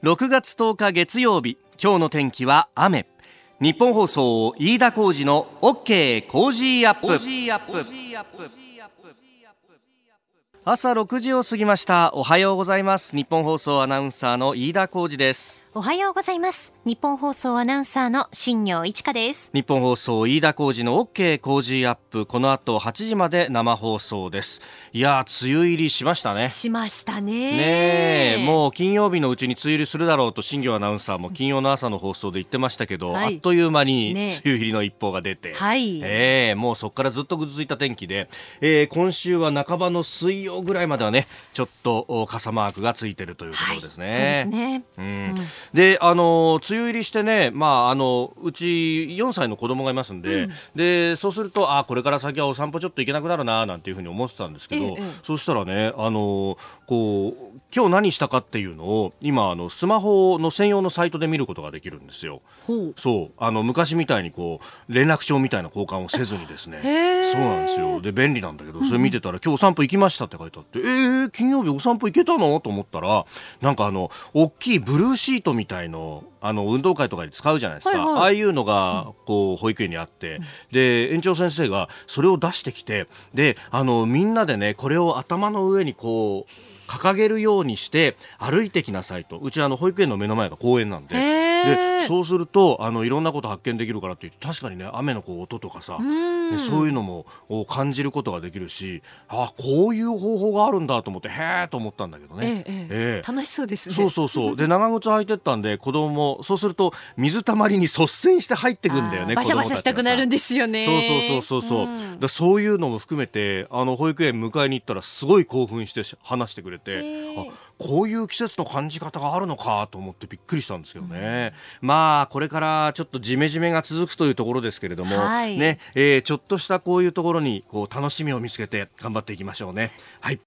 6月10日月曜日今日の天気は雨。日本放送飯田浩二の OK 工事アップ。朝6時を過ぎました。おはようございます。日本放送アナウンサーの飯田浩二ですおはようございます。日本放送アナウンサーの新業一華です。日本放送飯田浩二の OK 工事アップ。この後8時まで生放送です。いや梅雨入りしましたね。しましたね。ねもう金曜日のうちに梅雨入りするだろうと新業アナウンサーも金曜の朝の放送で言ってましたけど、はい、あっという間に梅雨入りの一報が出て、はい、えー、もうそこからずっとぐずついた天気で、えー、今週は半ばの水曜ぐらいまではねちょっと傘マークがついてるというところですね、はい、そうですね、うん、うんであの梅雨入りしてね、まあ、あのうち4歳の子供がいますんでうん、でそうするとあこれから先はお散歩ちょっと行けなくなるななんていうふうに思ってたんですけど、ええ、そうしたらねあのこう今日何したかっていうのを今あのスマホの専用のサイトで見ることができるんですよ。そう。あの昔みたいにこう連絡帳みたいな交換をせずにですね。そうなんですよ。で便利なんだけどそれ見てたら、うん、今日お散歩行きましたって書いてあってえー、金曜日お散歩行けたの？と思ったらなんかあの大きいブルーシートみたいのあの運動会とかで使うじゃないですか、はいはい、ああいうのがこう保育園にあって、うん、で園長先生がそれを出してきてであのみんなでねこれを頭の上にこう掲げるようにして歩いてきなさいと。うちあの保育園の目の前が公園なんで。でそうするとあのいろんなこと発見できるからって言って確かにね雨のこう音とかさ、ね、そういうのも感じることができるしあこういう方法があるんだと思ってへえと思ったんだけどね、ええええ、楽しそうですね。そうそうそう。で長靴履いてったんで子供もそうすると水たまりに率先して入ってくんだよねバシャバシャしたくなるんですよね。そうそうそうそうそう、うん、だそういうのも含めてあの保育園迎えに行ったらすごい興奮して話してくれて、あこういう季節の感じ方があるのかと思ってびっくりしたんですけどね、うん、まあこれからちょっとじめじめが続くというところですけれども、はい、ねえー、ちょっとしたこういうところにこう楽しみを見つけて頑張っていきましょうね。はい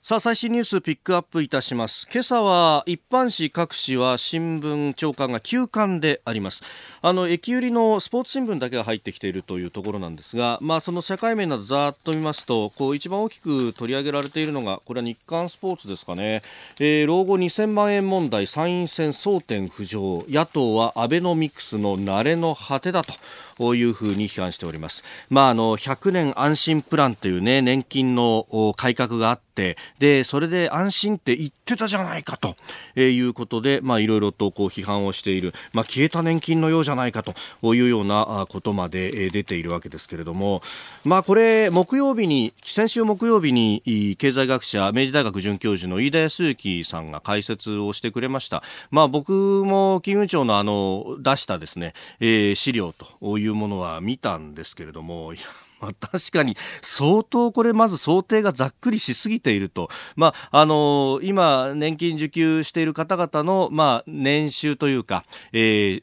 さあ最新ニュースピックアップいたします。今朝は一般紙各紙は新聞長官が休刊であります。あの駅売りのスポーツ新聞だけが入ってきているというところなんですがまあその社会面などざーっと見ますとこう一番大きく取り上げられているのがこれは日刊スポーツですかね、えー、老後2000万円問題参院選争点浮上。野党はアベノミクスの慣れの果てだと。いうふうに批判しております。まあ、あの、100年安心プランというね、年金の改革があって、で、それで安心って言ってたじゃないかと、えいうことで、まあ、いろいろとこう批判をしている、まあ、消えた年金のようじゃないかと。いうようなことまで出ているわけですけれども、まあ、これ、木曜日に、先週木曜日に、経済学者、明治大学准教授の飯田康之さんが解説をしてくれました。まあ、僕も金融庁のあの、出したですね、えー、資料というものは見たんですけれども、まあ、確かに相当これまず想定がざっくりしすぎていると、まあ、あの今、年金受給している方々の、まあ、年収というか、えー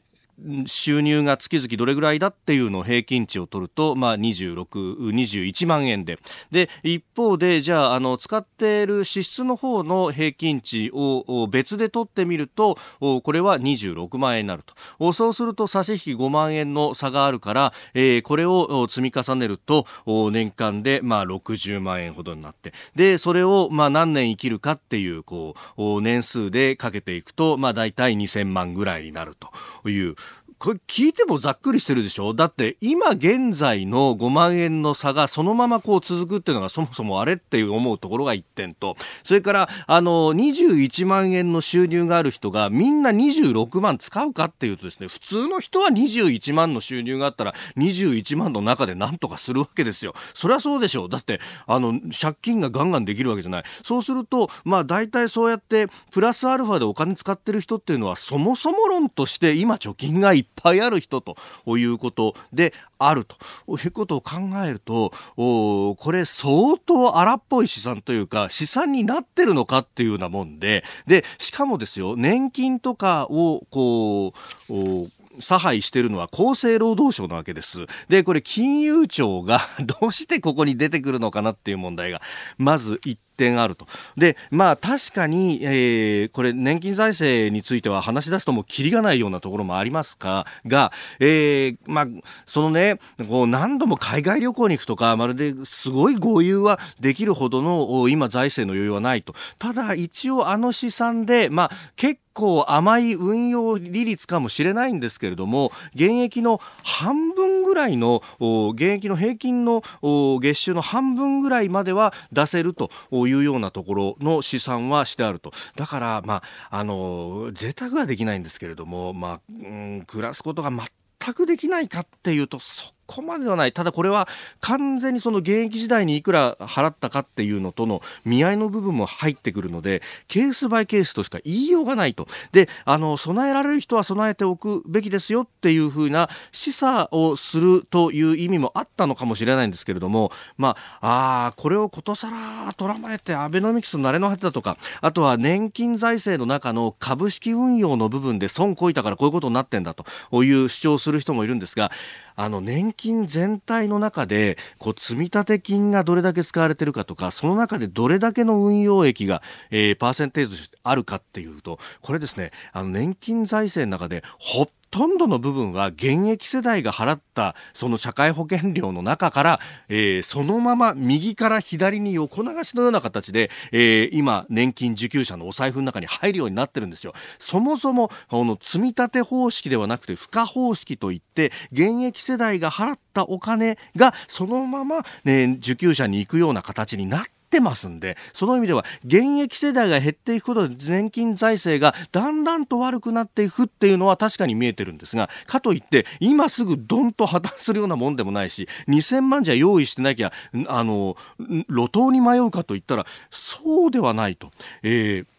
収入が月々どれぐらいだっていうのを平均値を取ると、まあ、26、21万円で。で、一方で、じゃあ、あの、使っている支出の方の平均値を別で取ってみると、これは26万円になると。そうすると、差し引き5万円の差があるから、えー、これを積み重ねると、年間で、まあ、60万円ほどになって、で、それを、まあ、何年生きるかっていう、こう、年数でかけていくと、まあ、大体2000万ぐらいになるという、これ聞いてもざっくりしてるでしょ？だって今現在の5万円の差がそのままこう続くっていうのがそもそもあれっていう思うところが1点と、それからあの21万円の収入がある人がみんな26万使うかっていうとですね、普通の人は21万の収入があったら21万の中で何とかするわけですよ。そりゃそうでしょう。だってあの借金がガンガンできるわけじゃない。そうすると、まあ大体そうやってプラスアルファでお金使ってる人っていうのはそもそも論として今貯金がいっっぱいある人ということであるということを考えるとこれ相当荒っぽい資産というか資産になってるのかっていうようなもんででしかもですよ年金とかをこう差配しているのは厚生労働省なわけです。で、これ金融庁が どうしてここに出てくるのかなっていう問題がまず1点あると。で、まあ確かに、えー、これ年金財政については話し出すともうキリがないようなところもありますか？が、えー、まあ、そのね、こう何度も海外旅行に行くとか、まるですごい豪遊はできるほどの今財政の余裕はないと。ただ一応あの試算で、まあ結構甘い運用利率かもしれないんですけれども現役の半分ぐらいの現役の平均の月収の半分ぐらいまでは出せるというというようなところの試算はしてあると。だから、まあ、あの贅沢はできないんですけれども、まあうん、暮らすことが全くできないかっていうとそこまではない。ただこれは完全にその現役時代にいくら払ったかっていうのとの見合いの部分も入ってくるのでケースバイケースとしか言いようがないと。であの備えられる人は備えておくべきですよっていうふうな示唆をするという意味もあったのかもしれないんですけれどもまああこれをことさらとらまえてアベノミクスの慣れの果てだとかあとは年金財政の中の株式運用の部分で損こいたからこういうことになってんだという主張する人もいるんですがあの年金全体の中でこう積立金がどれだけ使われてるかとかその中でどれだけの運用益が、えー、パーセンテージとしてあるかっていうとこれですねあの年金財政の中でほとんどの部分は現役世代が払ったその社会保険料の中から、えー、そのまま右から左に横流しのような形で、えー、今年金受給者のお財布の中に入るようになってるんですよ。そもそもこの積み立て方式ではなくて付加方式といって現役世代が払ったお金がそのまま、ね、受給者に行くような形になってってますんでその意味では現役世代が減っていくことで年金財政がだんだんと悪くなっていくっていうのは確かに見えてるんですがかといって今すぐどんと破綻するようなもんでもないし2000万じゃ用意してなきゃあの路頭に迷うかといったらそうではないと。えー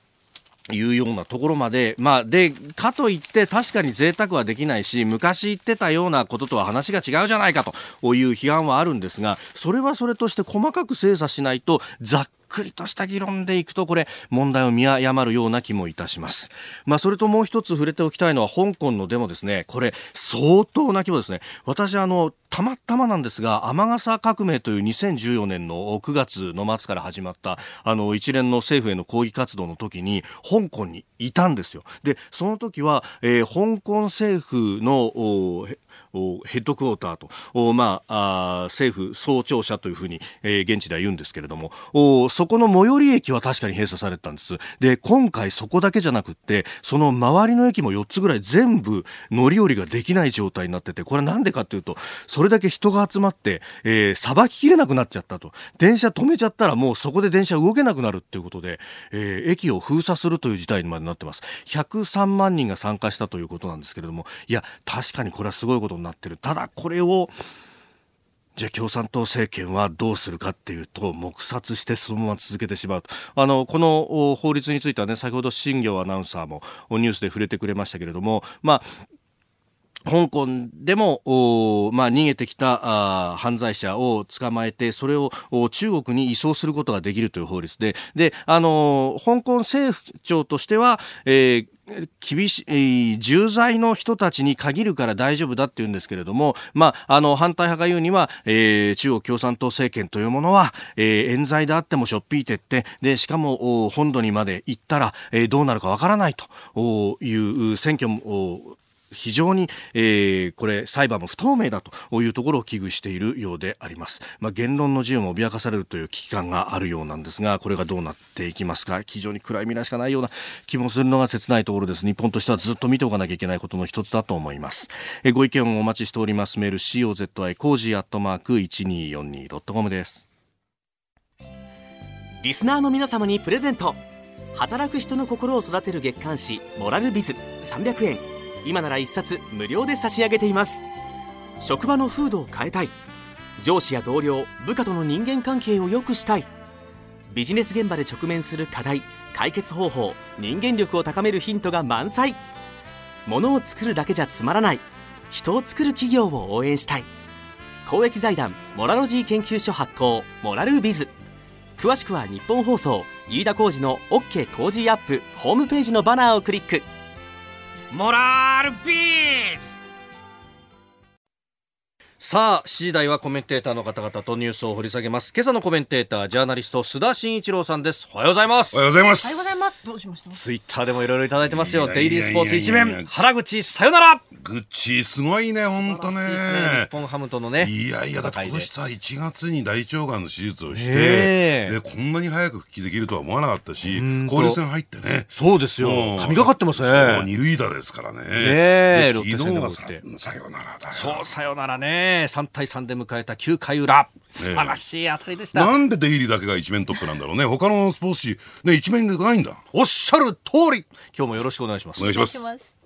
いうようなところまで、まあ、で、かといって確かに贅沢はできないし、昔言ってたようなこととは話が違うじゃないかという批判はあるんですが、それはそれとして細かく精査しないと、ざっくりとした議論でいくとこれ問題を見誤るような気もいたします。まあそれともう一つ触れておきたいのは香港のデモですね。これ相当な規模ですね。私あのたまたまなんですが天笠革命という2014年の9月の末から始まったあの一連の政府への抗議活動の時に香港にいたんですよ。でその時は、えー、香港政府のヘッドクォーターと、まあ、あ政府総庁舎というふうに、えー、現地では言うんですけれどもそこの最寄り駅は確かに閉鎖されたんです。で今回そこだけじゃなくってその周りの駅も4つぐらい全部乗り降りができない状態になっててこれなんでかっていうとそれだけ人が集まってさば、ききれなくなっちゃったと。電車止めちゃったらもうそこで電車動けなくなるっていうことで、えー、駅を封鎖するという事態にまでなってます。103万人が参加したということなんですけれどもいや確かにこれはすごいことことになってる。ただこれをじゃあ共産党政権はどうするかっていうと黙殺してそのまま続けてしまうと。あのこの法律についてはね先ほど新業アナウンサーもニュースで触れてくれましたけれどもまあ香港でも、まあ、逃げてきた犯罪者を捕まえてそれを中国に移送することができるという法律で。であの香港政府庁としては、えー厳しい、重罪の人たちに限るから大丈夫だって言うんですけれども、まあ、あの、反対派が言うには、えー、中国共産党政権というものは、えー、冤罪であってもしょっぴいてって、で、しかも、本土にまで行ったら、えー、どうなるかわからないという選挙も、非常に、えー、これ裁判も不透明だというところを危惧しているようであります、まあ、言論の自由も脅かされるという危機感があるようなんですがこれがどうなっていきますか？非常に暗い未来しかないような気もするのが切ないところです。日本としてはずっと見ておかなきゃいけないことの一つだと思います、えー、ご意見をお待ちしております。メール COZY コージーアットマーク 1242.com です。リスナーの皆様にプレゼント。働く人の心を育てる月刊誌モラルビズ300円。今なら1冊無料で差し上げています。職場の風土を変えたい。上司や同僚部下との人間関係を良くしたい。ビジネス現場で直面する課題解決方法人間力を高めるヒントが満載。ものを作るだけじゃつまらない。人を作る企業を応援したい。公益財団モラロジー研究所発行モラルビズ。詳しくは日本放送飯田浩司の OK 工事アップホームページのバナーをクリック。モラルビーズさあ、7時台はコメンテーターの方々とニュースを掘り下げます。今朝のコメンテーター、ジャーナリスト、須田慎一郎さんです。おはようございます。おはようございます。おはようございます。どうしました？ツイッターでもいろいろいただいてますよ。いやいやいやいやデイリースポーツ一面、原口さよならグッチすごいね、本当ね。ね日本ハムとのね。いやいや、だって今年さ、1月に大腸がんの手術をして、ねえで、こんなに早く復帰できるとは思わなかったし交流戦入ってね。そうですよ神がかってますね二塁打ですからね。えでロッテ戦でも昨日はさよならだよ。そう、さよならね。3対3で迎えた9回裏。素晴らしい当たりでした。なんでデイリーだけが一面トップなんだろうね。他のスポーツ紙、ね、一面でないんだ。おっしゃる通り今日もよろしくお願いします。お願いします。ます。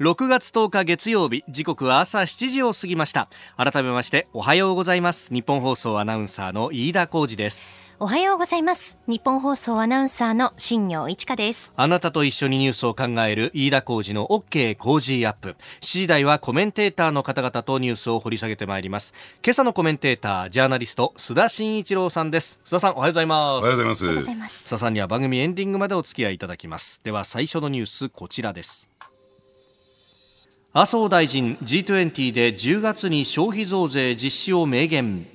6月10日月曜日時刻は朝7時を過ぎました改めましておはようございます日本放送アナウンサーの飯田浩二ですおはようございます。日本放送アナウンサーの新業一華です。あなたと一緒にニュースを考える飯田浩二の OK 工事アップ7時台はコメンテーターの方々とニュースを掘り下げてまいります今朝のコメンテータージャーナリスト須田慎一郎さんです須田さんおはようございますおはようございます。おはようございます。須田さんには番組エンディングまでお付き合いいただきますでは最初のニュースこちらです麻生大臣 G20 で10月に消費増税実施を明言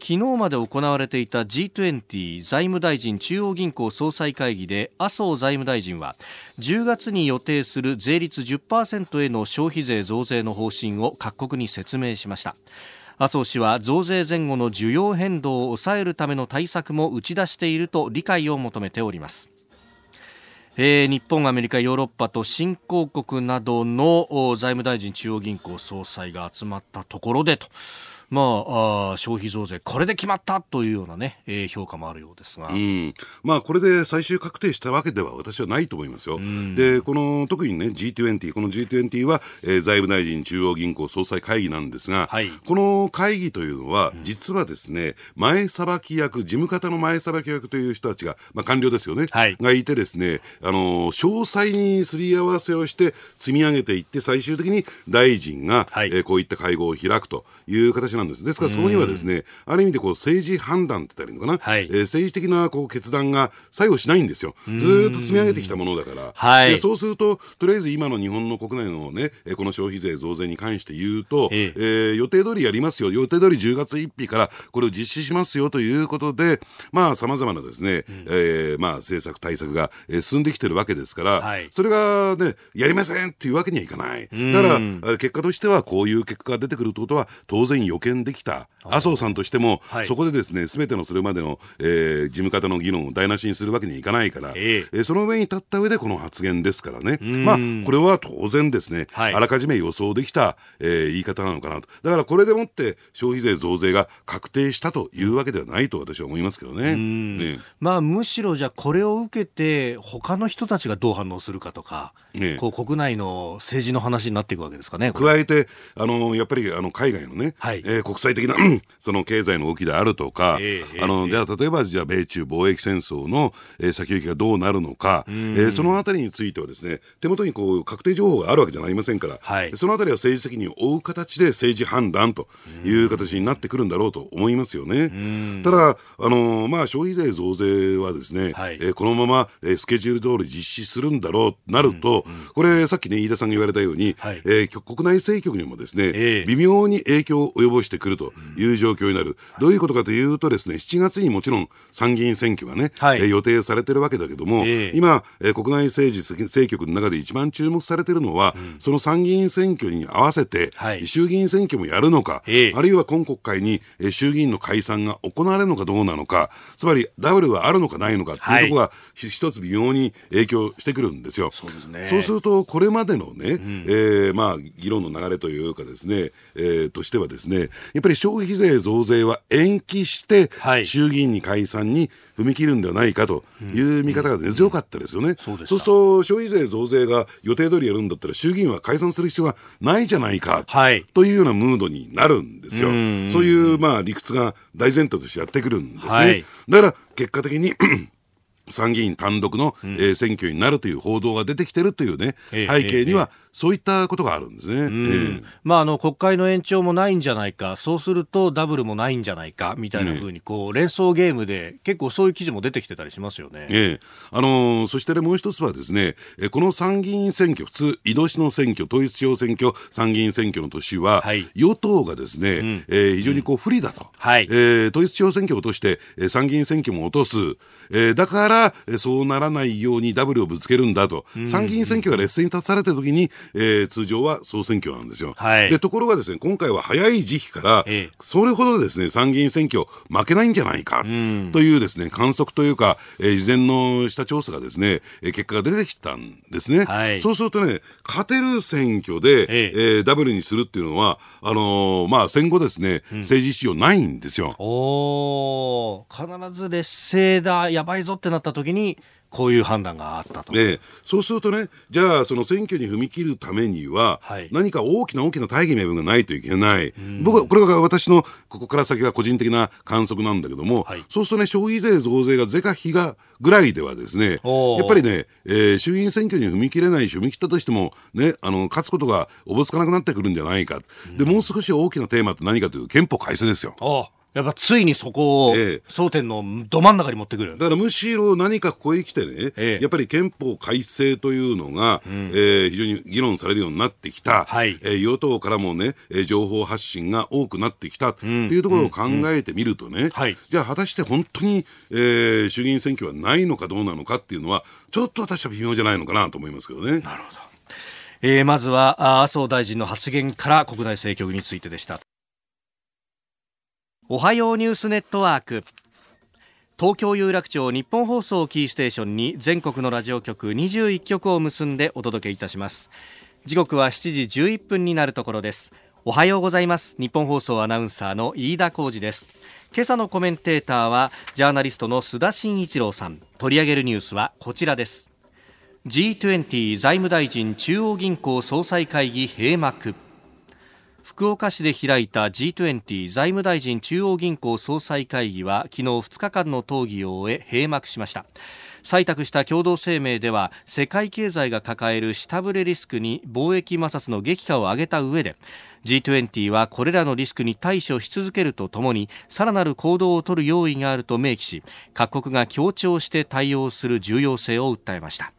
昨日まで行われていた G20 財務大臣中央銀行総裁会議で麻生財務大臣は10月に予定する税率10%への消費税増税の方針を各国に説明しました。麻生氏は増税前後の需要変動を抑えるための対策も打ち出していると理解を求めております。えー日本、アメリカ、ヨーロッパと新興国などの財務大臣、中央銀行総裁が集まったところでと、まあ、あー消費増税、これで決まったというようなね、えー評価もあるようですが、うん、まあこれで最終確定したわけでは私はないと思いますよ。で、この特にね G20、この G20 は、えー財務大臣中央銀行総裁会議なんですが、はい。この会議というのは、実はですね、前さばき役、事務方の前さばき役という人たちが、まあ官僚ですよね、はい。がいてですね、あのー詳細にすり合わせをして積み上げていって、最終的に大臣が、はい。えーこういった会合を開くという形なんです。ですからそこにはですね、ある意味でこう政治判断って言ったらいいのかな、はい。えー政治的なこう決断が作用しないんですよ。ずーっと積み上げてきたものだから。はい。でそうすると、とりあえず今の日本の国内のね、えーこの消費税増税に関して言うと、ええ。えー予定通りやりますよ、予定通り10月1日からこれを実施しますよということで、まあ、さまざまなですね、えーまあ、政策、対策が、えー進んできてるわけですから、はい。それがね、やりませんっていうわけにはいかない。だから、あ結果としてはこういう結果が出てくるってことは当然予見できた。麻生さんとしても、はいそこでですね、すべてのそれまでの、えー事務方の議論を台無しにするわけにはいかないから、えええーその上に立った上でこの発言ですからね。まあ、これは当然ですね、はいあらかじめ予想できた、えー言い方なのかなと。だからこれでもって消費税増税が確定したというわけではないと私は思いますけどね。ねまあ、むしろじゃあこれを受けて、他の人たちがどう反応するかとか、ええ。こう国内の政治の話になっていくわけですかね。加えて、あのやっぱりあの海外のね、はい。えー国際的なうん その経済の動きであるとか、ええあのええ。じゃあ例えばじゃあ米中貿易戦争の、えー先行きがどうなるのか、えーそのあたりについてはですね手元にこう確定情報があるわけじゃありませんから、はい。そのあたりは政治責任を負う形で政治判断という形になってくるんだろうと思いますよね。ただ、あのまあ、消費税増税はですね、はい。えーこのまま、えースケジュール通り実施するんだろうなると、これさっきね飯田さんが言われたように、はい。えー国内政局にもですね、ええ。微妙に影響を及ぼしてくるという状況になる、どういうことかというとですね7月にもちろん参議院選挙がね、はい。えー予定されてるわけだけども、ええ。今、えー国内政治政局の中で一番注目されてるのは、その参議院選挙に合わせて、はい。衆議院選挙もやるのか、ええ。あるいは今国会に、えー衆議院の解散が行われるのかどうなのか、つまりダブルはあるのかないのかっていうところが、ひ一つ微妙に影響してくるんですよ。そうですねそうすると、これまでのね、えーまあ、議論の流れというかですね、えーとしてはですね、やっぱり消費税増税は延期して、はい。衆議院に解散に踏み切るんではないかという見方が根強かったですよね。そうすると、消費税増税が予定通りやるんだったら、衆議院は解散する必要がないじゃないか、はい。というようなムードになるんですよ。ん。そういう、まあ、理屈が大前提としてやってくるんですね。はい。だから、結果的に参議院単独の、えー選挙になるという報道が出てきてるというね、ええ背景には、そういったことがあるんですね。えー、まあ、あの国会の延長もないんじゃないか、そうするとダブルもないんじゃないかみたいなふうにこう、連想ゲームで結構そういう記事も出てきてたりしますよね。ええ。あのー、そしてね、もう一つはですね、えこの参議院選挙、普通、移動しの選挙、統一地方選挙、参議院選挙の年は、はい、与党がですね、うん、えー、非常にこう不利だと、はい。えー、統一地方選挙を落として、え参議院選挙も落とす、えー、だから、えそうならないようにダブルをぶつけるんだと、参議院選挙が劣勢に立たされたときに、えー、通常は総選挙なんですよ。はい、でところがですね、今回は早い時期から、ええ、それほどですね、参議院選挙負けないんじゃないか、というですね、観測というか、えー、事前のした調査がですね、えー、結果が出てきたんですね。はい、そうするとね、勝てる選挙で、ええ。えー、ダブルにするっていうのは、あのー、まあ、戦後ですね、うん、政治史上ないんですよ。お必ず劣勢だ、やばいぞってなった時に、こういう判断があったと、ね、そうするとね、じゃあ、その選挙に踏み切るためには、はい、何か大きな大きな大義名分がないといけない、僕はこれが私のここから先は個人的な観測なんだけども、はい、そうするとね、消費税増税が是か非がぐらいではですね、やっぱりね、えー、衆議院選挙に踏み切れないし、踏み切ったとしても、ね、あの勝つことがおぼつかなくなってくるんじゃないか、でもう少し大きなテーマって何かというと、憲法改正ですよ。やっぱついにそこを争点のど真ん中に持ってくる、だからむしろ何かここへ来てね、ええ、やっぱり憲法改正というのが、うん、えー、非常に議論されるようになってきた、はい、えー、与党からもね、情報発信が多くなってきたっていうところを考えてみるとね、うんうん。はい、じゃあ果たして本当に、えー、衆議院選挙はないのかどうなのかっていうのは、ちょっと私は微妙じゃないのかなと思いますけどね。なるほど。えー、まずは麻生大臣の発言から国内政局についてでした。おはようニュースネットワーク。東京有楽町日本放送キーステーションに全国のラジオ局21局を結んでお届けいたします。時刻は7時11分になるところです。おはようございます。日本放送アナウンサーの飯田浩二です。今朝のコメンテーターはジャーナリストの須田慎一郎さん。取り上げるニュースはこちらです。G20 財務大臣中央銀行総裁会議閉幕。福岡市で開いた G20 財務大臣中央銀行総裁会議は昨日2日間の討議を終え閉幕しました。採択した共同声明では世界経済が抱える下振れリスクに貿易摩擦の激化を挙げた上で G20 はこれらのリスクに対処し続けるとともにさらなる行動を取る用意があると明記し各国が協調して対応する重要性を訴えました。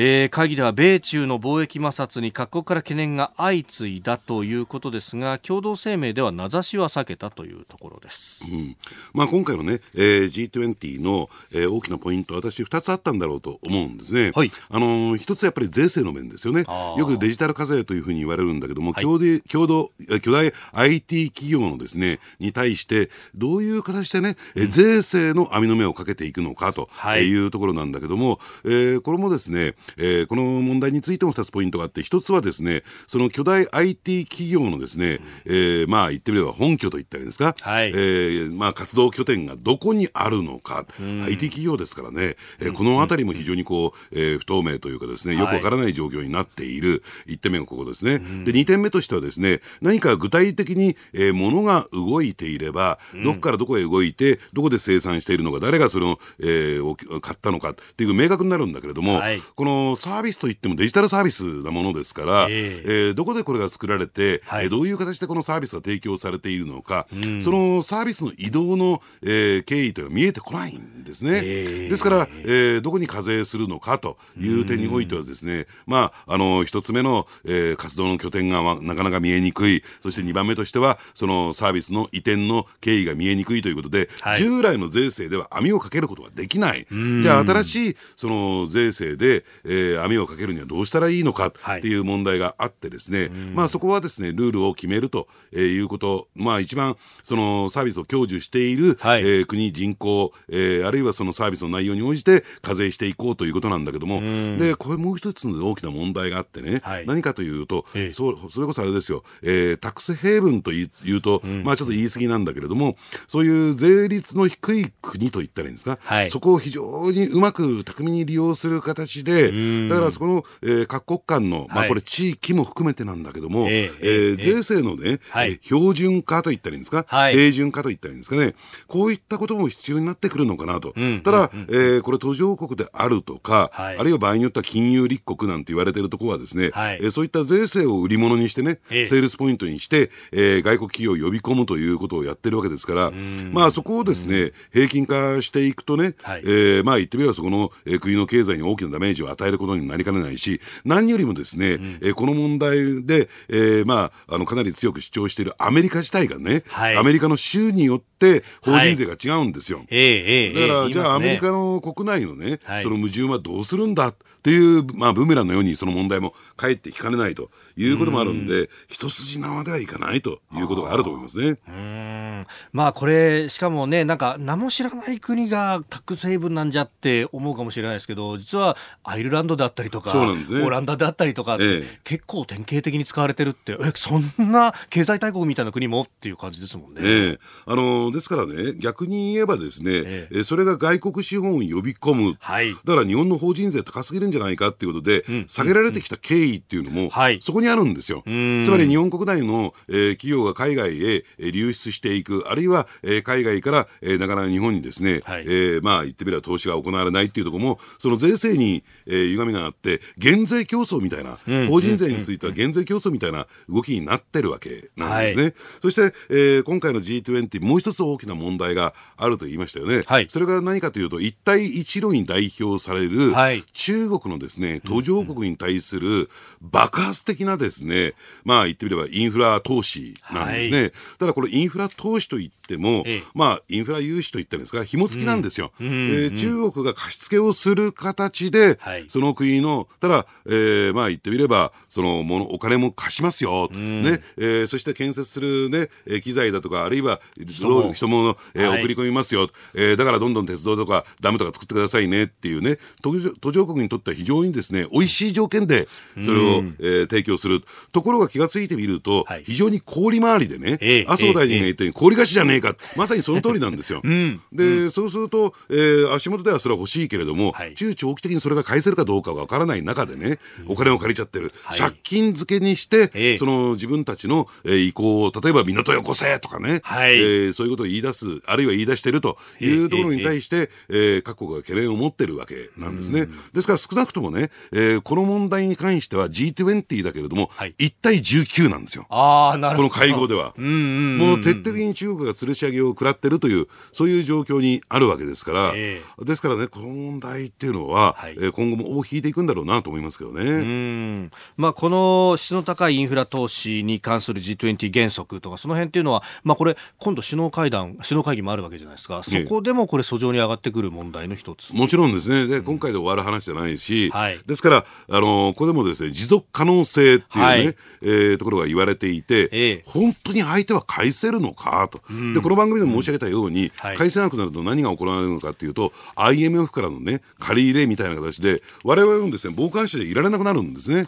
えー、会議では米中の貿易摩擦に各国から懸念が相次いだということですが共同声明では名指しは避けたというところです、うん。まあ、今回の、ねえー、G20 の、えー、大きなポイント私2つあったんだろうと思うんですね、はい、あのー、一つやっぱり税制の面ですよね。よくデジタル課税というふうに言われるんだけども、はい、共共同巨大 IT 企業のですねに対してどういう形でね、うん、税制の網の目をかけていくのかというところなんだけども、えー、これもですねえー、この問題についても2つポイントがあって、1つはですね、その巨大 IT 企業のですね、えー、まあ言ってみれば本拠といったらいいんですか、はい、えー、まあ活動拠点がどこにあるのか、IT 企業ですからね、えー、このあたりも非常にこう、えー、不透明というかですね、よくわからない状況になっている、1点目がここですね。で、2点目としてはですね、何か具体的に、えー、物が動いていれば、どこからどこへ動いて、どこで生産しているのか、誰がそれを、えー、買ったのかっていう明確になるんだけれども、はい、このサービスといってもデジタルサービスなものですから、えー、えー、どこでこれが作られて、はい、えー、どういう形でこのサービスが提供されているのか、うん、そのサービスの移動の、えー、経緯というのは見えてこないんですね。えー、ですから、えー、どこに課税するのかという点においてはですね、まあ、あの、一つ目の、えー、活動の拠点がなかなか見えにくい、そして二番目としては、そのサービスの移転の経緯が見えにくいということで、はい、従来の税制では網をかけることができない。じゃあ、新しい、その税制で、えー、網をかけるにはどうしたらいいのかっていう問題があってですね、はい、まあそこはですね、ルールを決めるということ、まあ一番そのサービスを享受している、はい、えー、国、人口、えー、あるいはそのサービスの内容に応じて課税していこうということなんだけども、で、これもう一つの大きな問題があってね、はい、何かというと、えそうそれこそあれですよ、えー、タックスヘイブンというと、うん、まあちょっと言い過ぎなんだけれども、そういう税率の低い国といったらいいんですか、はい、そこを非常にうまく巧みに利用する形で、で、だからそこの、えー、各国間の、まあ、これ地域も含めてなんだけども、ええ税制のね、はい、標準化といったらいいんですか、はい、平準化といったらいいんですかね、こういったことも必要になってくるのかなと。うん、ただ、うん、えー、これ途上国であるとか、はい、あるいは場合によっては金融立国なんて言われてるところはですね、はい、えー、そういった税制を売り物にしてね、セールスポイントにして、えー、外国企業を呼び込むということをやってるわけですから、まあそこをですね、平均化していくとね、はい、えー、まあ言ってみればそこの、えー、国の経済に大きなダメージを与えることになりかねないし、何よりもですね、うん、えー、この問題で、えー、まあ、あの、かなり強く主張しているアメリカ自体がね、はい、アメリカの州によって法人税が違うんですよ。はい、だから、じゃあ、アメリカの国内のね、その矛盾はどうするんだっていう、まあ、ブーメランのようにその問題も返ってきかねないということもあるんで、一筋縄ではいかないということがあると思いますね。うん。まあ、これ、しかもね、なんか、名も知らない国がタックスヘイブンなんじゃって思うかもしれないですけど、実はアイルランドであったりとか、そうなんですね、オランダであったりとか、ええ、結構典型的に使われてるって、え、そんな経済大国みたいな国もっていう感じですもんね。ええ、あのですからね、逆に言えばですね、ええ、それが外国資本を呼び込む、はい、だから日本の法人税高すぎるんじゃないかっていうことで、うん、下げられてきた経緯っていうのも、はい、そこにあるんですよ。つまり日本国内の、えー、企業が海外へ流出していく、あるいは、えー、海外から、えー、なかなか日本にですね、はい、えー、まあ言ってみれば投資が行われないっていうところも、その税制に、えー、歪みがあって、減税競争みたいな、法人税については減税競争みたいな動きになってるわけなんですね。はい、そして、えー、今回の G20、もう一つ大きな問題があると言いましたよね。はい、それが何かというと、一帯一路に代表される、中国のですね、途上国に対する爆発的なですね、まあ言ってみればインフラ投資なんですね。はい、ただこれインフラ投資といっても、ええ、まあインフラ融資といったんですか、紐付きなんですよ。うん、えー、中国が貸し付けをする形で、はい、その国の、ただ、えー、まあ言ってみれば、そのもの、お金も貸しますよ。うん、ね、えー、そして建設するね、機材だとか、あるいは人も、えー、送り込みますよ。えー、だからどんどん鉄道とかダムとか作ってくださいねっていうね、途上国にとっては非常にですね、美味しい条件でそれを、えー、提供する。ところが気がついてみると、はい、非常に氷回りでね、えー、麻生大臣が言ったように、氷菓子じゃねえか、まさにその通りなんですよ。うん、で、うん、そうすると、えー、足元ではそれは欲しいけれども、はい、中長期的にそれが返せるかどうかわからない中でね、お金を借りちゃってる。はい、借金付けにして、えー、その自分たちの、えー、意向を、例えば港よこせとかね、はい、えー、そういうことを言い出す、あるいは言い出してるというところに対して、えー、えー、各国が懸念を持ってるわけなんですね。ですから少なくともね、えー、この問題に関しては G20 だけれども、はい、1対19なんですよ。あなるほど。この会合では。うんうんうん、もう徹底的に中国が吊るし上げを食らってるという、そういう状況にあるわけですから、えー、ですからね、この問題っていうのは、はい、えー、今後も尾を引いていくんだろうなと思いますけどね。うんまあ、この質の高いインフラ投資に関する G20 原則とか、その辺っていうのは、まあ、これ、今度首脳会談、首脳会議もあるわけじゃないですか。そこでもこれ、訴状に上がってくる問題の一つ。もちろんですね。で、今回で終わる話じゃないし、はい、ですから、あの、ここでもですね、持続可能性っていうね、はい、えー、ところが言われていて、ええ、本当に相手は返せるのかと、うん、でこの番組でも申し上げたように、うん。はい、返せなくなると何が行われるのかというと IMF からのね借り入れみたいな形で我々もですね傍観者でいられなくなるんですね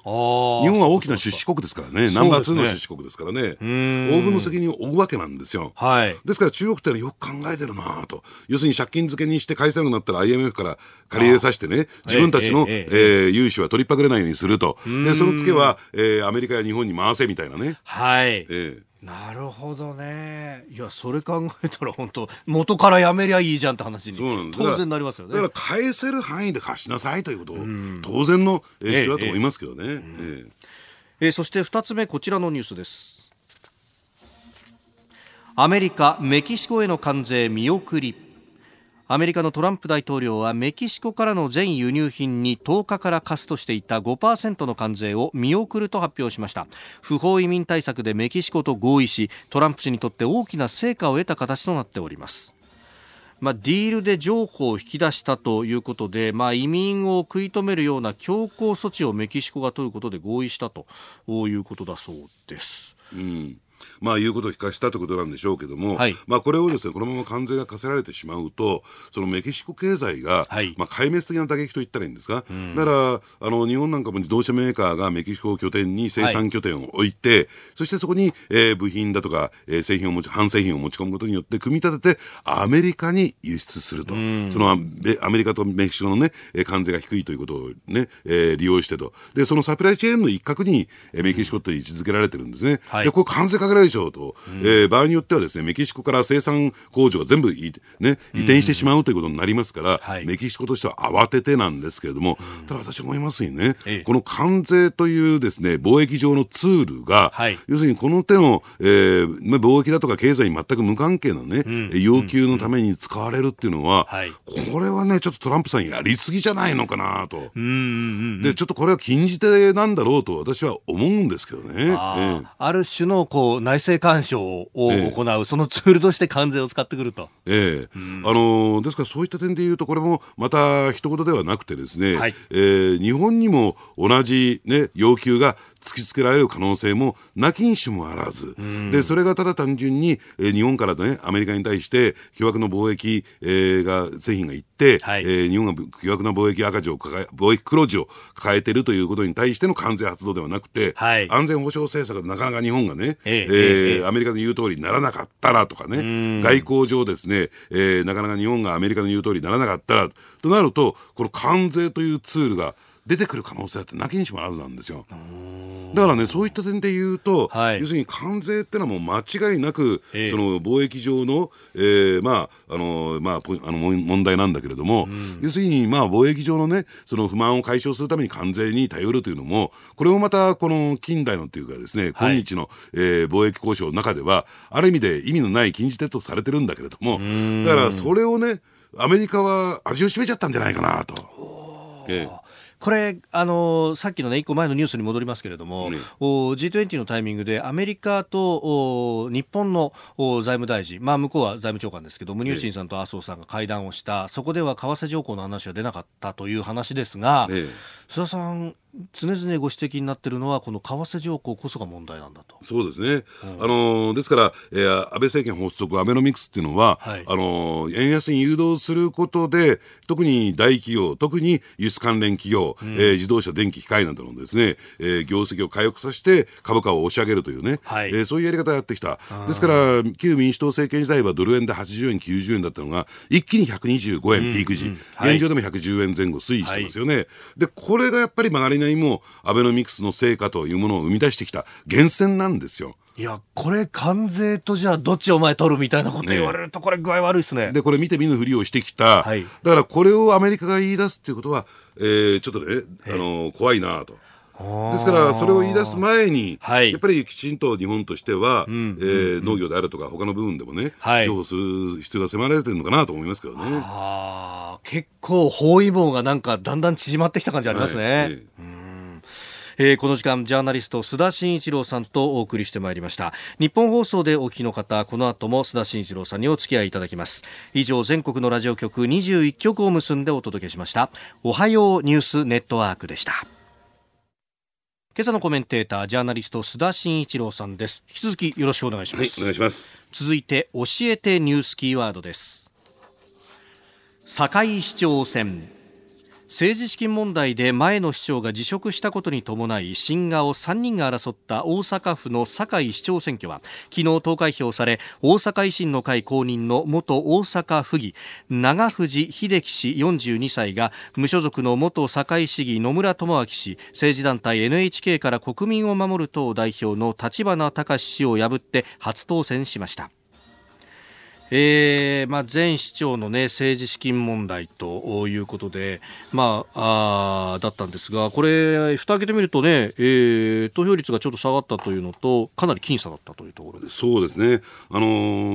日本は大きな出資国ですからね。ナンバー2の出資国ですからね。大分の責任を負うわけなんですよ、はい、ですから中国ってのはよく考えてるなと。要するに借金付けにして返せなくなったら IMF から借り入れさせてね自分たちの、えええー、融資は取りっぱぐれないようにすると。でその付けは、えー、アメリカや日本に回せみたいなね。はい、えーなるほどね。いや、それ考えたら本当元からやめりゃいいじゃんって話に当然なりますよね。だから返せる範囲で貸しなさいということを、当然の必要だと思いますけどね。ええええー、そして2つ目、こちらのニュースです。アメリカ、メキシコへの関税見送り。アメリカのトランプ大統領はメキシコからの全輸入品に10日から課すとしていた5%の関税を見送ると発表しました。不法移民対策でメキシコと合意しトランプ氏にとって大きな成果を得た形となっております。まあ、ディールで譲歩を引き出したということで、まあ、移民を食い止めるような強硬措置をメキシコが取ることで合意したということだそうです。うん。まあ、いうことを聞かせたということなんでしょうけども、はい、まあ、これをですね、このまま関税が課せられてしまうと、そのメキシコ経済が、はい、まあ、壊滅的な打撃と言ったらいいんですか、うん、だから、あの、日本なんかも自動車メーカーがメキシコを拠点に生産拠点を置いて、はい、そしてそこに、えー、部品だとか、えー、製品を持ち、半製品を持ち込むことによって、組み立てて、アメリカに輸出すると。うん、そのアメリカとメキシコのね、関税が低いということをね、えー、利用してと。で、そのサプライチェーンの一角に、えー、メキシコって位置づけられてるんですね。はい、で、これ関税かけられと。うん、えー、場合によってはですね、メキシコから生産工場が全部い、ね、移転してしまうということになりますから、はい、メキシコとしては慌ててなんですけれども、ただ私思いますにね、ええ、この関税というですね、貿易上のツールが、はい、要するにこの手の、えー、貿易だとか経済に全く無関係なね、うん、要求のために使われるっていうのは、これはね、ちょっとトランプさんやりすぎじゃないのかなと。で、ちょっとこれは禁じ手なんだろうと私は思うんですけどね。あ,、ある種のこう内政干渉を行う、そのツールとして関税を使ってくると。ええ。あのですからそういった点でいうと、これもまた一言ではなくてですね、はい、えー、日本にも同じ、ね、要求が突きつけられる可能性もなきにしもあらず、でそれがただ単純に、えー、日本からねアメリカに対して巨額の貿易、えー、が製品がいって、はい、えー、日本が巨額な貿易赤字を抱え貿易黒字を抱えているということに対しての関税発動ではなくて、はい、安全保障政策でなかなか日本がね、えー、えー、アメリカの言う通りにならなかったらとかね、外交上ですね、えー、なかなか日本がアメリカの言う通りにならなかったらとなるとこの関税というツールが出てくる可能性ってなきにしもあらずなんですよ。だからね、そういった点で言うと、はい、要するに関税ってのはもう間違いなく、えー、その貿易上の、えー、まあ、あの、まあ、あの問題なんだけれども、うん、要するに、まあ、貿易上のね、その不満を解消するために関税に頼るというのも、これもまた、この近代のっていうかですね、今日の、はい、えー、貿易交渉の中では、ある意味で意味のない禁じ手とされてるんだけれども、だからそれをね、アメリカは味を占めちゃったんじゃないかなと。ええこれ、あのさっきのね、一個前のニュースに戻りますけれども、うん、G20 のタイミングでアメリカと日本の財務大臣、まあ、向こうは財務長官ですけど、ムニューシンさんと麻生さんが会談をした、そこでは為替条項の話は出なかったという話ですが、ええ、須田さん、常々ご指摘になっているのは、この為替条項こそが問題なんだと。そうですね、うん、あのですから、えー、安倍政権発足、アベノミクスっていうのは、はい、あの円安に誘導することで、特に大企業、特に輸出関連企業、うん、えー、自動車、電気、機械などのですね、えー、業績を回復させて、株価を押し上げるというね、はい、えー、そういうやり方をやってきた、ですから、旧民主党政権時代はドル円で80円、90円だったのが、一気に125円、ピーク時、うんはい、現状でも110円前後推移してますよね。でこれがやっぱり曲がりないもアベノミクスの成果というものを生み出してきた源泉なんですよ。いや、これ、関税とじゃあ、どっちお前取るみたいなこと言われると、これ、具合悪いですね。で、これ、見て見ぬふりをしてきた、はい、だからこれをアメリカが言い出すっていうことは、えー、ちょっとね、あの怖いなと。ですから、それを言い出す前に、はい、やっぱりきちんと日本としては、うん、えー、農業であるとか、他の部分でもね、はい、譲歩する必要が迫られてるのかなと思いますけどね。結構、包囲網がなんか、だんだん縮まってきた感じありますね。はい。えー、この時間ジャーナリスト須田慎一郎さんとお送りしてまいりました。日本放送でお聞きの方この後も須田慎一郎さんにお付き合いいただきます。以上全国のラジオ局21局を結んでお届けしました。おはようニュースネットワークでした今朝のコメンテータージャーナリスト須田慎一郎さんです。引き続きよろしくお願いします、はい、お願いします。続いて教えてニュースキーワードです。堺市長選政治資金問題で前の市長が辞職したことに伴い新顔3人が争った大阪府の堺市長選挙は昨日投開票され大阪維新の会公認の元大阪府議長藤秀樹氏42歳が無所属の元堺市議野村智明氏政治団体 NHK から国民を守る党代表の立花隆氏を破って初当選しました。えーまあ、前市長の、ね、政治資金問題ということで、まあ、あだったんですが、これ、蓋開けてみるとね、えー、投票率がちょっと下がったというのと、かなり僅差だったというところです。そうですね、あの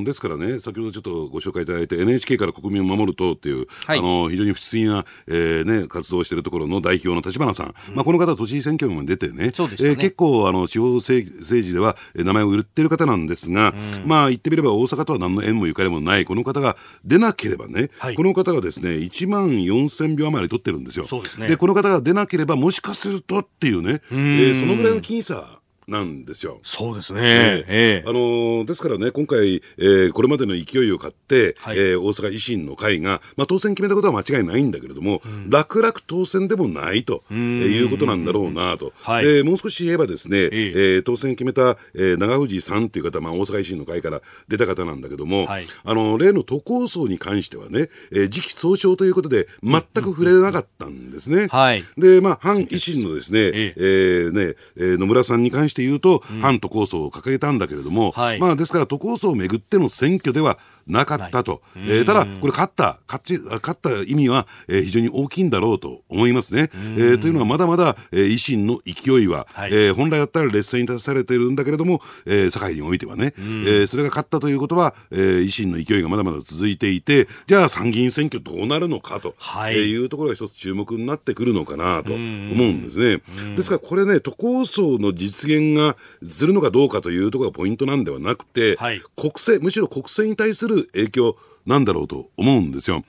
ー、ですからね、先ほどちょっとご紹介いただいて、NHK から国民を守る党っていう、はい、あのー、非常に不思議な、えーね、活動をしているところの代表の立花さん、うん、まあ、この方、都知事選挙にも出てね、ね。えー、結構あの、地方政治では名前を売っている方なんですが、うん、まあ、言ってみれば大阪とは何の縁もゆかりもないこの方が出なければね、はい、この方がですね1万4000票余り取ってるんですよ。で、ね、この方が出なければもしかするとっていうね、えー、そのぐらいの僅差なんですよ。そうですね。えー、あのー、ですからね、今回、えー、これまでの勢いを買って、はい、えー、大阪維新の会が、まあ、当選決めたことは間違いないんだけれども、うん、楽々当選でもないと、えー、いうことなんだろうなと、はい、えー、もう少し言えばですね、えー、えー、当選決めた、えー、長藤さんという方、まあ、大阪維新の会から出た方なんだけども、はい、あの例の都構想に関してはね、えー、時期総称ということで、全く触れなかったんですね。はい、で、まあ、反維新のですね、えー、えー、ね、えー、野村さんに関して言うと、うん、反都構想を掲げたんだけれども、はい、まあ、ですから都構想をめぐっての選挙では、なかったと、えー、ただ、これ勝った、勝ち勝った意味は、えー、非常に大きいんだろうと思いますね。えー、というのは、まだまだ、えー、維新の勢いは、はい、えー、本来だったら劣勢に立たされているんだけれども、えー、堺においてはね、えー、それが勝ったということは、えー、維新の勢いがまだまだ続いていて、じゃあ参議院選挙どうなるのかと、はい、えー、いうところが一つ注目になってくるのかなと思うんですね。ですから、これね、都構想の実現がするのかどうかというところがポイントなんではなくて、はい、国政、むしろ国政に対する影響、なんだろうと思うんですよ。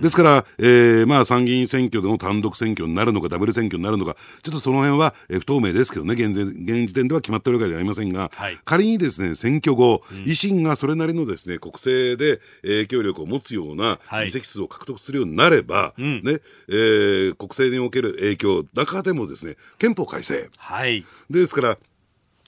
ですから、えー、まあ参議院選挙での単独選挙になるのか、ダブル選挙になるのか、ちょっとその辺は、えー、不透明ですけどね、現現時点では決まっているわけではありませんが、はい、仮にですね、選挙後、うん、維新がそれなりのですね、国政で影響力を持つような議席数を獲得するようになれば、はい、ね、えー、国政における影響、中でもですね、憲法改正。はい、ですから、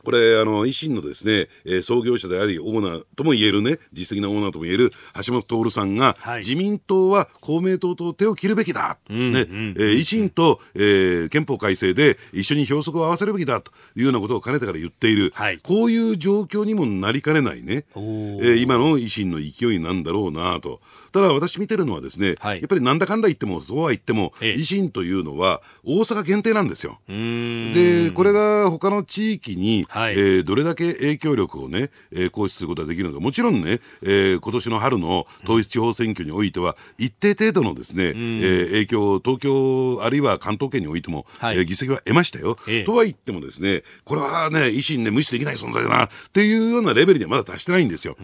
これ、あの、維新のですね、えー、創業者であり、オーナーとも言えるね、実績のオーナーとも言える橋本徹さんが、はい、自民党は公明党と手を切るべきだ。うん、ね、うん、えー、維新と、えー、憲法改正で一緒に票則を合わせるべきだというようなことをかねてから言っている。はい、こういう状況にもなりかねないね、えー、今の維新の勢いなんだろうなと。ただ私見てるのはですね、はい、やっぱりなんだかんだ言っても、そうは言っても、維新というのは大阪限定なんですよ。で、これが他の地域に、はい、えー、どれだけ影響力をね、えー、行使することができるのか、もちろんね、えー、今年の春の統一地方選挙においては、一定程度のですね、えー、影響を東京あるいは関東圏においても、はい、えー、議席は得ましたよ。えー、とは言ってもですね、これはね、維新ね、無視できない存在だな、っていうようなレベルにはまだ達してないんですよ。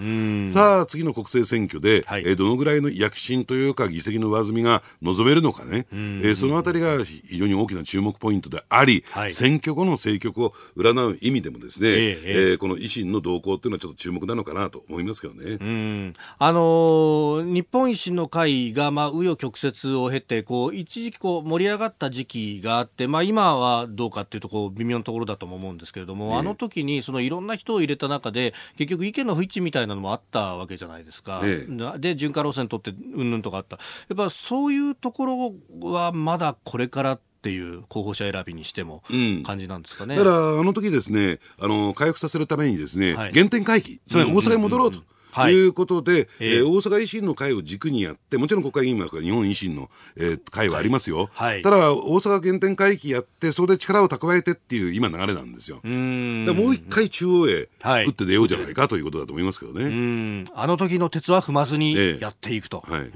さあ、次の国政選挙で、はい、えー、どのぐらいの躍進というか、議席の上積みが望めるのかね、えー、そのあたりが非常に大きな注目ポイントであり、はい、選挙後の政局を占う意味でもですね、えー、えー、この維新の動向っていうのはちょっと注目なのかなと思いますけどね。うん。あのー、日本維新の会が、まあ、紆余曲折を経て、こう、一時期こう盛り上がった時期があって、まあ、今はどうかっていうとこう微妙なところだと思うんですけれども、えー、あの時にそのいろんな人を入れた中で、結局意見の不一致みたいなのもあったわけじゃないですか。えー、で、循環路線取って、うんぬんとかあった。やっぱそういうところはまだこれからっていう候補者選びにしても感じなんですかね、うん、だからあの時ですねあの回復させるためにですね、はい、原点回帰。つまり大阪に戻ろうと。とい。うことで、えー、大阪維新の会を軸にやって、もちろん国会議員も日本維新の、えー、会はありますよ、はい、ただ、大阪原点回帰やって、それで力を蓄えてっていう今、流れなんですよ。うん。もう一回中央へ打って出ようじゃないかということだと思いますけどね。あの時の鉄は踏まずにやっていくと。えー、はい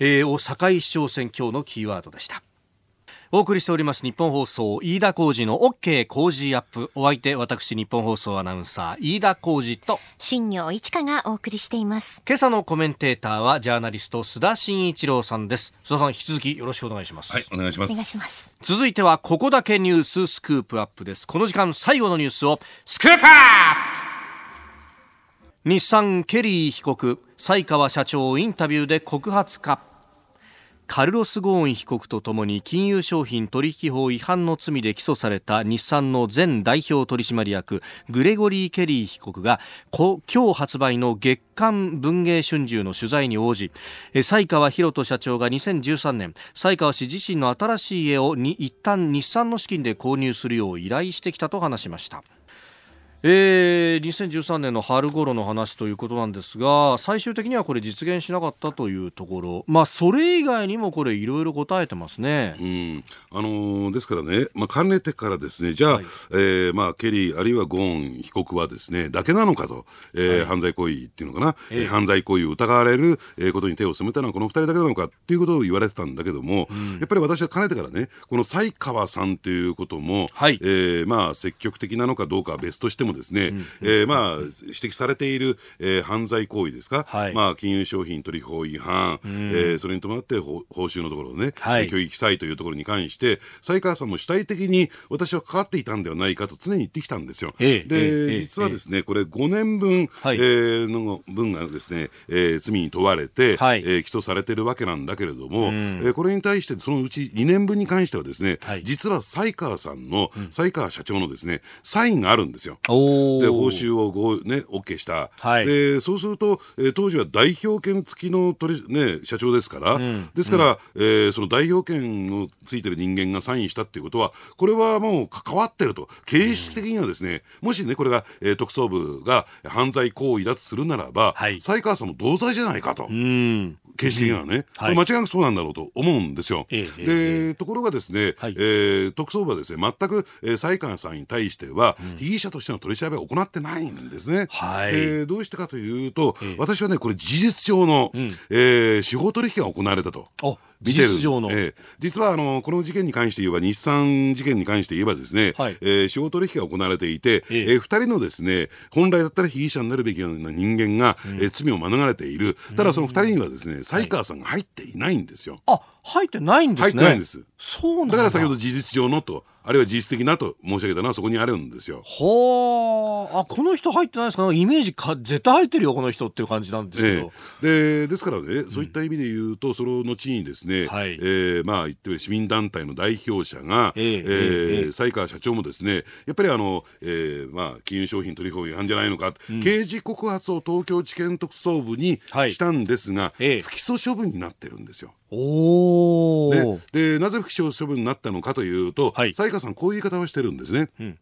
えー、堺市長選、今日のキーワードでした。お送りしております日本放送飯田浩二の OK 工事アップ。お相手私日本放送アナウンサー飯田浩二と新業一華がお送りしています。今朝のコメンテーターはジャーナリスト須田慎一郎さんです。須田さん引き続きよろしくお願いします。はいお願いします。お願いします。続いてはここだけニューススクープアップです。この時間最後のニュースをスクープアップ!日産ケリー被告西川社長インタビューで告発かカルロス・ゴーン被告とともに金融商品取引法違反の罪で起訴された日産の前代表取締役グレゴリー・ケリー被告が今日発売の月刊文藝春秋の取材に応じ西川博人社長が2013年西川氏自身の新しい家を一旦日産の資金で購入するよう依頼してきたと話しました。えー、2013年の春頃の話ということなんですが最終的にはこれ実現しなかったというところ、まあ、それ以外にもこれいろいろ答えてますね、うん。あのー、ですからね、まあ、かねてからですねじゃあ、はい、えー、まあ、ケリーあるいはゴーン被告はですねだけなのかと、えー、はい、犯罪行為っていうのかな、えー、犯罪行為を疑われる、えー、ことに手を染めたのはこの2人だけなのかっていうことを言われてたんだけども、うん、やっぱり私はかねてからねこの西川さんということも、はい、えー、まあ、積極的なのかどうかは別としてももですね、うん、えー、まあ、指摘されている、えー、犯罪行為ですか、はい、まあ、金融商品取引法違反、うん、えー、それに伴って報酬のところね、はい、教育記載というところに関して、才川さんも主体的に私は関わっていたんではないかと常に言ってきたんですよ。えー、で、えー、実はですね、これ5年分、はい、えー、の分がですね、えー、罪に問われて、はい、えー、起訴されてるわけなんだけれども、うん、えー、これに対してそのうち2年分に関してはですね、はい、実は才川さんの、才川社長のですね、サインがあるんですよ。で、報酬をご、ね、OK した。はい、で、そうすると、えー、当時は代表権付きの取ね、社長ですから、うん、ですから、うん、えー、その代表権のついてる人間がサインしたっていうことは、これはもう関わってると。形式的にはですね、もしね、これが、えー、特捜部が犯罪行為だとするならば、はい、才川さんも同罪じゃないかと。うん。形式にはね、はい、間違いなくそうなんだろうと思うんですよ。えで、ところがですね、はい、えー、特捜部はですね、全く、えー、西川さんに対しては、うん、被疑者としての取り調べを行ってないんですね。はい、えー、どうしてかというと、私はね、これ事実上の、うん、えー、司法取引が行われたと。事実上の、えー、実はあのこの事件に関して言えば日産事件に関して言えばですね、はい、えー、司法取引が行われていて、えー、えー、2人のですね本来だったら被疑者になるべきような人間が、うん、えー、罪を免れている。ただその2人にはですね才川さんが入っていないんですよ。あ入ってないんですね。入ってないんです。そうだから先ほど事実上のとあるいは事実的なと申し上げたのはそこにあるんですよ。はあ、この人入ってないですか？イメージか絶対入ってるよこの人っていう感じなんですけど。えー、でですからね、そういった意味で言うとその後にですね、はい、えー、まあ言ってみ市民団体の代表者が、えー、えー、才川社長もですねやっぱりあの、えー、まあ金融商品取引法違反じゃないのか、うん、刑事告発を東京地検特捜部にしたんですが、はい、不起訴処分になってるんですよ。おね、でなぜ不起訴処分になったのかというと、はい、才川さんこういう言い方をしてるんですね。うん。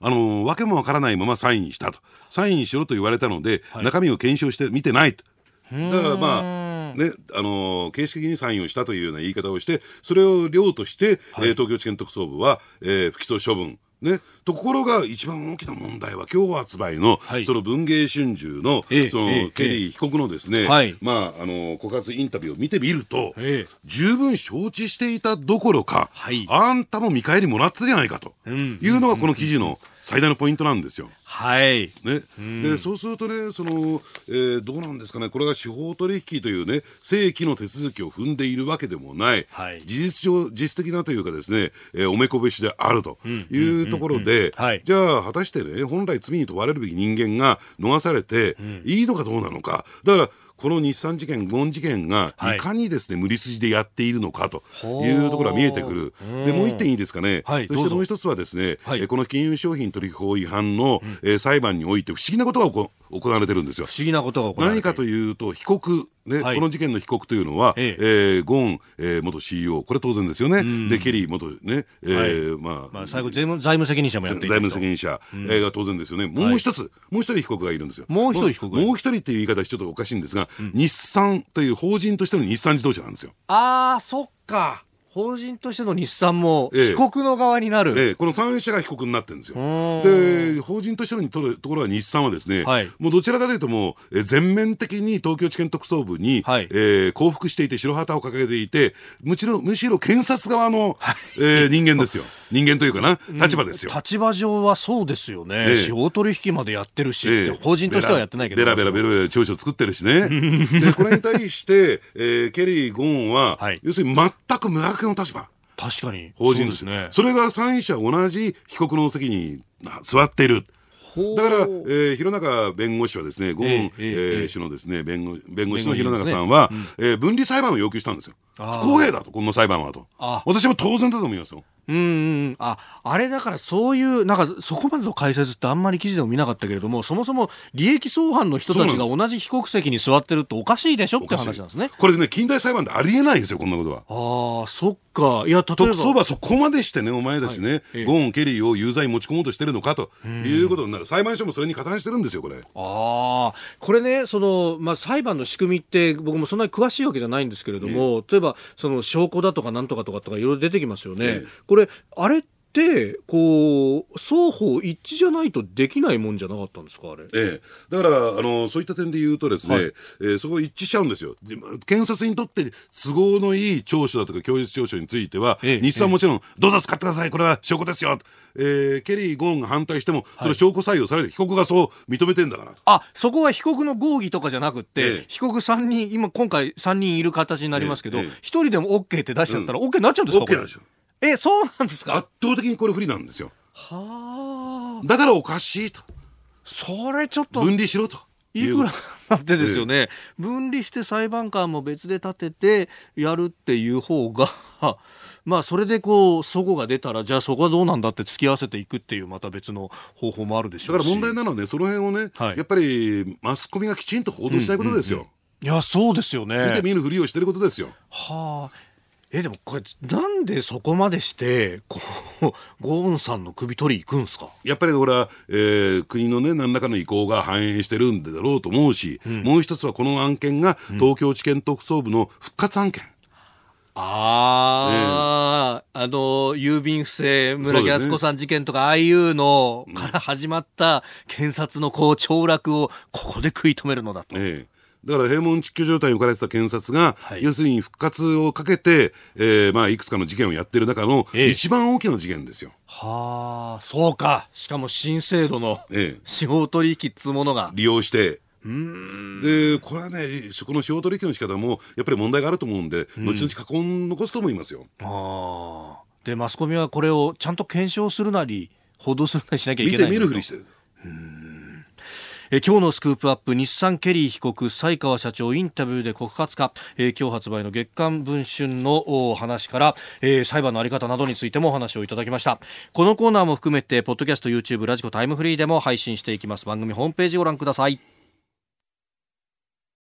あの訳もわからないままサインしたと。サインしろと言われたので、はい、中身を検証して見てないと。だからまあねあの形式的にサインをしたというような言い方をしてそれを量として、はい、えー、東京地検特捜部は、えー、不起訴処分ね、ところが一番大きな問題は今日発売の、はい、その文藝春秋の、えその、えケリー被告のですね、はい、まああの告発インタビューを見てみると、十分承知していたどころか、はい、あんたも見返りもらったじゃないかというのがこの記事の最大のポイントなんですよ。はい。ね。で、そうするとね、その、えー、どうなんですかね、これが司法取引というね、正規の手続きを踏んでいるわけでもない、はい、事実上、実質的なというかですね、えー、おめこべしであるというところで、じゃあ、果たしてね、本来罪に問われるべき人間が逃されて、いいのかどうなのか。だから、この日産事件、ゴン事件がい。かにですね、はい、無理筋でやっているのかというところが見えてくる、でもう一点いいですかね、はい、そしてもう一つはですね、はい、この金融商品取引法違反の、うん、えー、裁判において不思議なことが行われてるんですよ。不思議なことが行われて何かというと、被告、ね、はい、この事件の被告というのは、ええ。えー、ゴン、えー、元 CEO、これ当然ですよね。で、ケリー元ね、えー、はい、まあ、まあ、最後財務、財務責任者もやってい財務責任者、うん、えー、が当然ですよね。もう一つ、はい、もう一人被告がいるんですよ。もう一人被告もう一人っていう言い方はちょっとおかしいんですが、うん、日産という法人としての日産自動車なんですよ。ああ、そっか。法人としての日産も被告の側になる、ええこの3社が被告になってるんですよ。で法人としてのところは日産はですね、はい、もうどちらかというともう、え全面的に東京地検特捜部に、はい、えー、降伏していて白旗を掲げていてむしろむしろ検察側の、はい、えー、人間ですよ。人間というかな、立場ですよ。立場上はそうですよね。え司法取引までやってるし、え法人としてはやってないけど。ベラベラベラベラ調書作ってるしね。で、これに対して、えー、ケリー・ゴーンは、はい、要するに全く無悪の立場。確かに。法人ですね。それが3者同じ被告の席に座っている。だから、えー、弘中弁護士はですね、ゴーン、えー、氏のですね、弁護弁護士の弘中さんは、ねうん、えー、分離裁判を要求したんですよ。不公平だと、この裁判はと。私も当然だと思いますよ。うんうんああれだからそういうなんかそこまでの解説ってあんまり記事でも見なかったけれどもそもそも利益相反の人たちが同じ被告席に座ってるっておかしいでしょって話なんですね。これね近代裁判でありえないんですよこんなことは。ああそっか。いや例えば。特捜部はそこまでしてねお前たちね、はい、ゴーン・ケリーを有罪持ち込もうとしてるのかということになる。裁判所もそれに加担してるんですよこれ。ああこれねその、まあ、裁判の仕組みって僕もそんなに詳しいわけじゃないんですけれども、例えばその証拠だとかなんとかとかとかいろいろ出てきますよね、これあれこう双方一致じゃないとできないもんじゃなかったんですかあれ、ええ、だからあのそういった点で言うとですね、はい、えー、そこ一致しちゃうんですよ。検察にとって都合のいい聴取だとか供述調書については、ええ、日産はもちろん、ええ、どうぞ使ってくださいこれは証拠ですよ。えー、ケリー、ゴーンが反対しても、それ証拠採用される、被告がそう認めてんだから。あそこは被告の合議とかじゃなくて、ええ、被告3人、今、今回3人いる形になりますけど、え、1人でも OK って出しちゃったら、OK になっちゃうんですか、OK なんですよ。え、そうなんですか？圧倒的にこれ不利なんですよ。はあ。だからおかしいと。それちょっと。分離しろと。いくらだってですよね、ええ、分離して裁判官も別で立ててやるっていう方が まあそれでこうそごが出たらじゃあそこはどうなんだって突き合わせていくっていうまた別の方法もあるでしょうだから問題なのはねその辺をね、はい、やっぱりマスコミがきちんと報道しないことですよ、うんうんうん、いやそうですよね見て見ぬふりをしてることですよはあえでもこれなんでそこまでしてこう ゴーンさんの首取り行くんですか？やっぱりこれは、えー、国のね何らかの意向が反映してるんだろうと思うし、うん、もう一つはこの案件が東京地検特捜部の復活案件、うん、ああ、ね、あの郵便不正村木敦子さん事件とか、ああいうのから始まった検察のこう凋落をここで食い止めるのだと。ええだから閉門窒居状態に置かれてた検察が、はい、要するに復活をかけて、えーまあ、いくつかの事件をやってる中の一番大きな事件ですよ。ええ、はあ、そうか。しかも新制度の司法取引っつうものが。利用して、でこれはね、そこの司法取引の仕方もやっぱり問題があると思うんで、うん、後々過去に残すと思いますよ。あで、マスコミはこれをちゃんと検証するなり、報道するなりしなきゃいけない見て見るふりしてる。うんえ今日のスクープアップ日産ケリー被告西川社長インタビューで告発か、え今日発売の月刊文春の話から、え裁判のあり方などについてもお話をいただきました。このコーナーも含めてポッドキャスト YouTube ラジコタイムフリーでも配信していきます。番組ホームページご覧ください。